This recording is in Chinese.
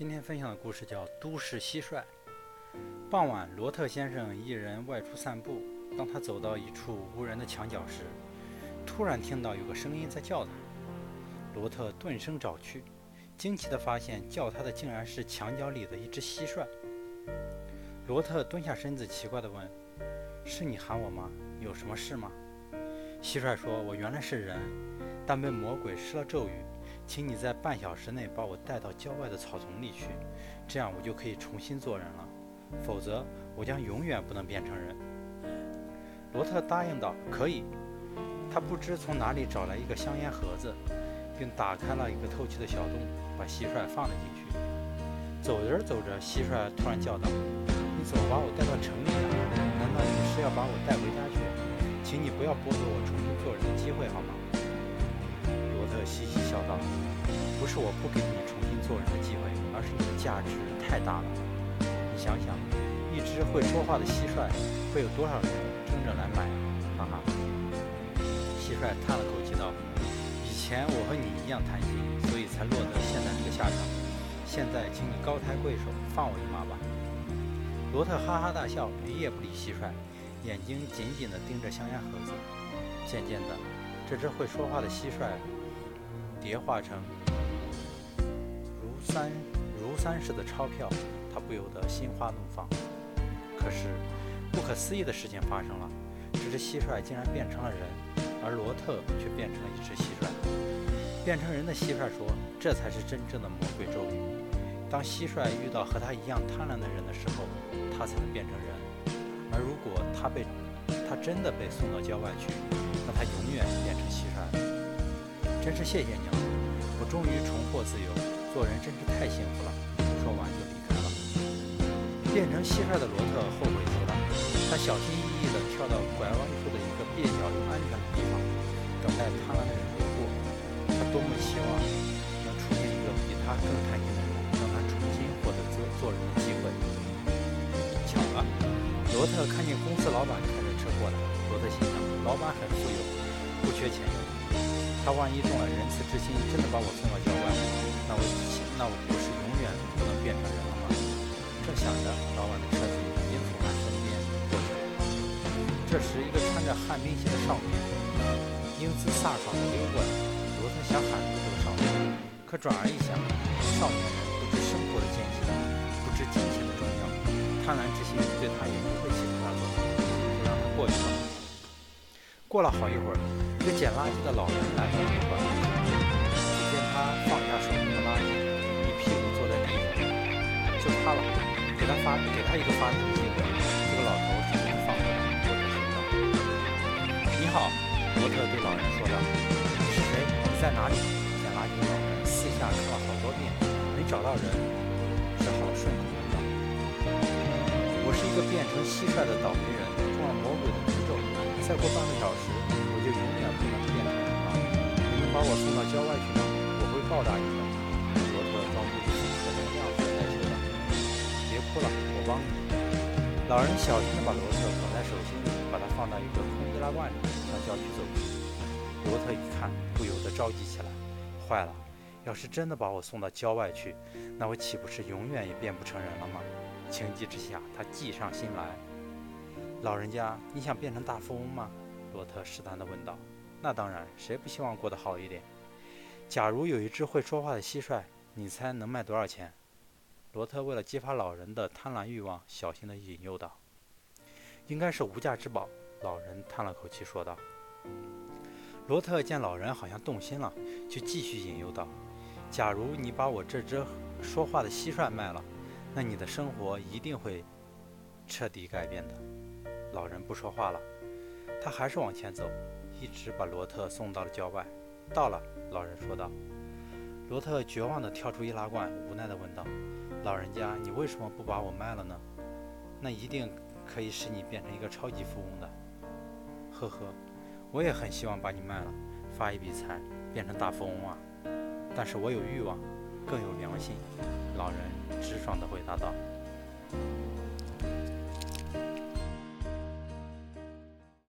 今天分享的故事叫《都市蟋蟀》。傍晚，罗特先生一人外出散步。当他走到一处无人的墙角时，突然听到有个声音在叫他。罗特顿声找去，惊奇地发现叫他的竟然是墙角里的一只蟋蟀。罗特蹲下身子，奇怪地问：“是你喊我吗？有什么事吗？”蟋蟀说：“我原来是人，但被魔鬼施了咒语。”请你在半小时内把我带到郊外的草丛里去，这样我就可以重新做人了。否则，我将永远不能变成人。罗特答应道：“可以。”他不知从哪里找来一个香烟盒子，并打开了一个透气的小洞，把蟋蟀放了进去。走着走着，蟋蟀突然叫道：“你怎么把我带到城里来？难道你是要把我带回家去？请你不要剥夺我重新做人的机会，好吗？”不是我不给你重新做人的机会，而是你的价值太大了。你想想，一只会说话的蟋蟀，会有多少人争着来买？哈哈。”蟋蟀叹了口气道：“以前我和你一样贪心，所以才落得现在这个下场。现在，请你高抬贵手，放我一马吧。”罗特哈哈大笑，理也不理蟋蟀，眼睛紧紧地盯着香烟盒子。渐渐的，这只会说话的蟋蟀。叠化成三如三式的钞票，他不由得心花怒放。可是，不可思议的事情发生了，这只蟋蟀竟然变成了人，而罗特却变成了一只蟋蟀。变成人的蟋蟀说：“这才是真正的魔鬼咒语。当蟋蟀遇到和他一样贪婪的人的时候，他才能变成人。而如果他被他真的被送到郊外去，那他永远变成蟋蟀。”真是谢谢你了，我终于重获自由，做人真是太幸福了。说完就离开了。变成蟋蟀的罗特后悔极了，他小心翼翼地跳到拐弯处的一个蹩脚又安全的地方，等待贪婪的人路过。他多么希望能出现一个比他更贪心的人，让他重新获得做做人的机会。巧了，罗特看见公司老板开着车过来，罗特心想，老板很富有，不缺钱用。他万一动了仁慈之心，真的把我送到郊外，那我那我不是永远不能变成人了吗？正想着，老板的车子已经从他身边过去了。这时，一个穿着旱冰鞋的少年英姿飒爽地溜过来。罗特想喊住这个少年，可转而一想，少年不知生活的艰辛，不知金钱的重要，贪婪之心对他也不会起太大作用，就让他过去了。过了好一会儿，一个捡垃圾的老人来到旅馆，只见他放下手中的垃圾，一屁股坐在地上。就他了，给他发给他一个发财的机会。这个老头是不放过罗特心道：“你好，罗特对老人说道：“你是谁？你在哪里？”捡垃圾的老人四下看了好多遍，没找到人，只好顺口问道：“我是一个变成蟋蟀的倒霉人，中了魔鬼的诅咒。”再过半个小时，把我送到郊外去吗？我会报答你的。罗特装出自己的样子来求道：“别哭了，我帮你。”老人小心地把罗特捧在手心里，把他放到一个空易拉罐里，向郊区走去。罗特一看，不由得着急起来：“坏了！要是真的把我送到郊外去，那我岂不是永远也变不成人了吗？”情急之下，他计上心来。老人家，你想变成大富翁吗？罗特试探地问道。那当然，谁不希望过得好一点？假如有一只会说话的蟋蟀，你猜能卖多少钱？罗特为了激发老人的贪婪欲望，小心地引诱道。应该是无价之宝。老人叹了口气说道。罗特见老人好像动心了，就继续引诱道：“假如你把我这只说话的蟋蟀卖了，那你的生活一定会彻底改变的。”老人不说话了，他还是往前走，一直把罗特送到了郊外。到了，老人说道。罗特绝望地跳出易拉罐，无奈地问道：“老人家，你为什么不把我卖了呢？那一定可以使你变成一个超级富翁的。”呵呵，我也很希望把你卖了，发一笔财，变成大富翁啊！但是我有欲望，更有良心。”老人直爽地回答道。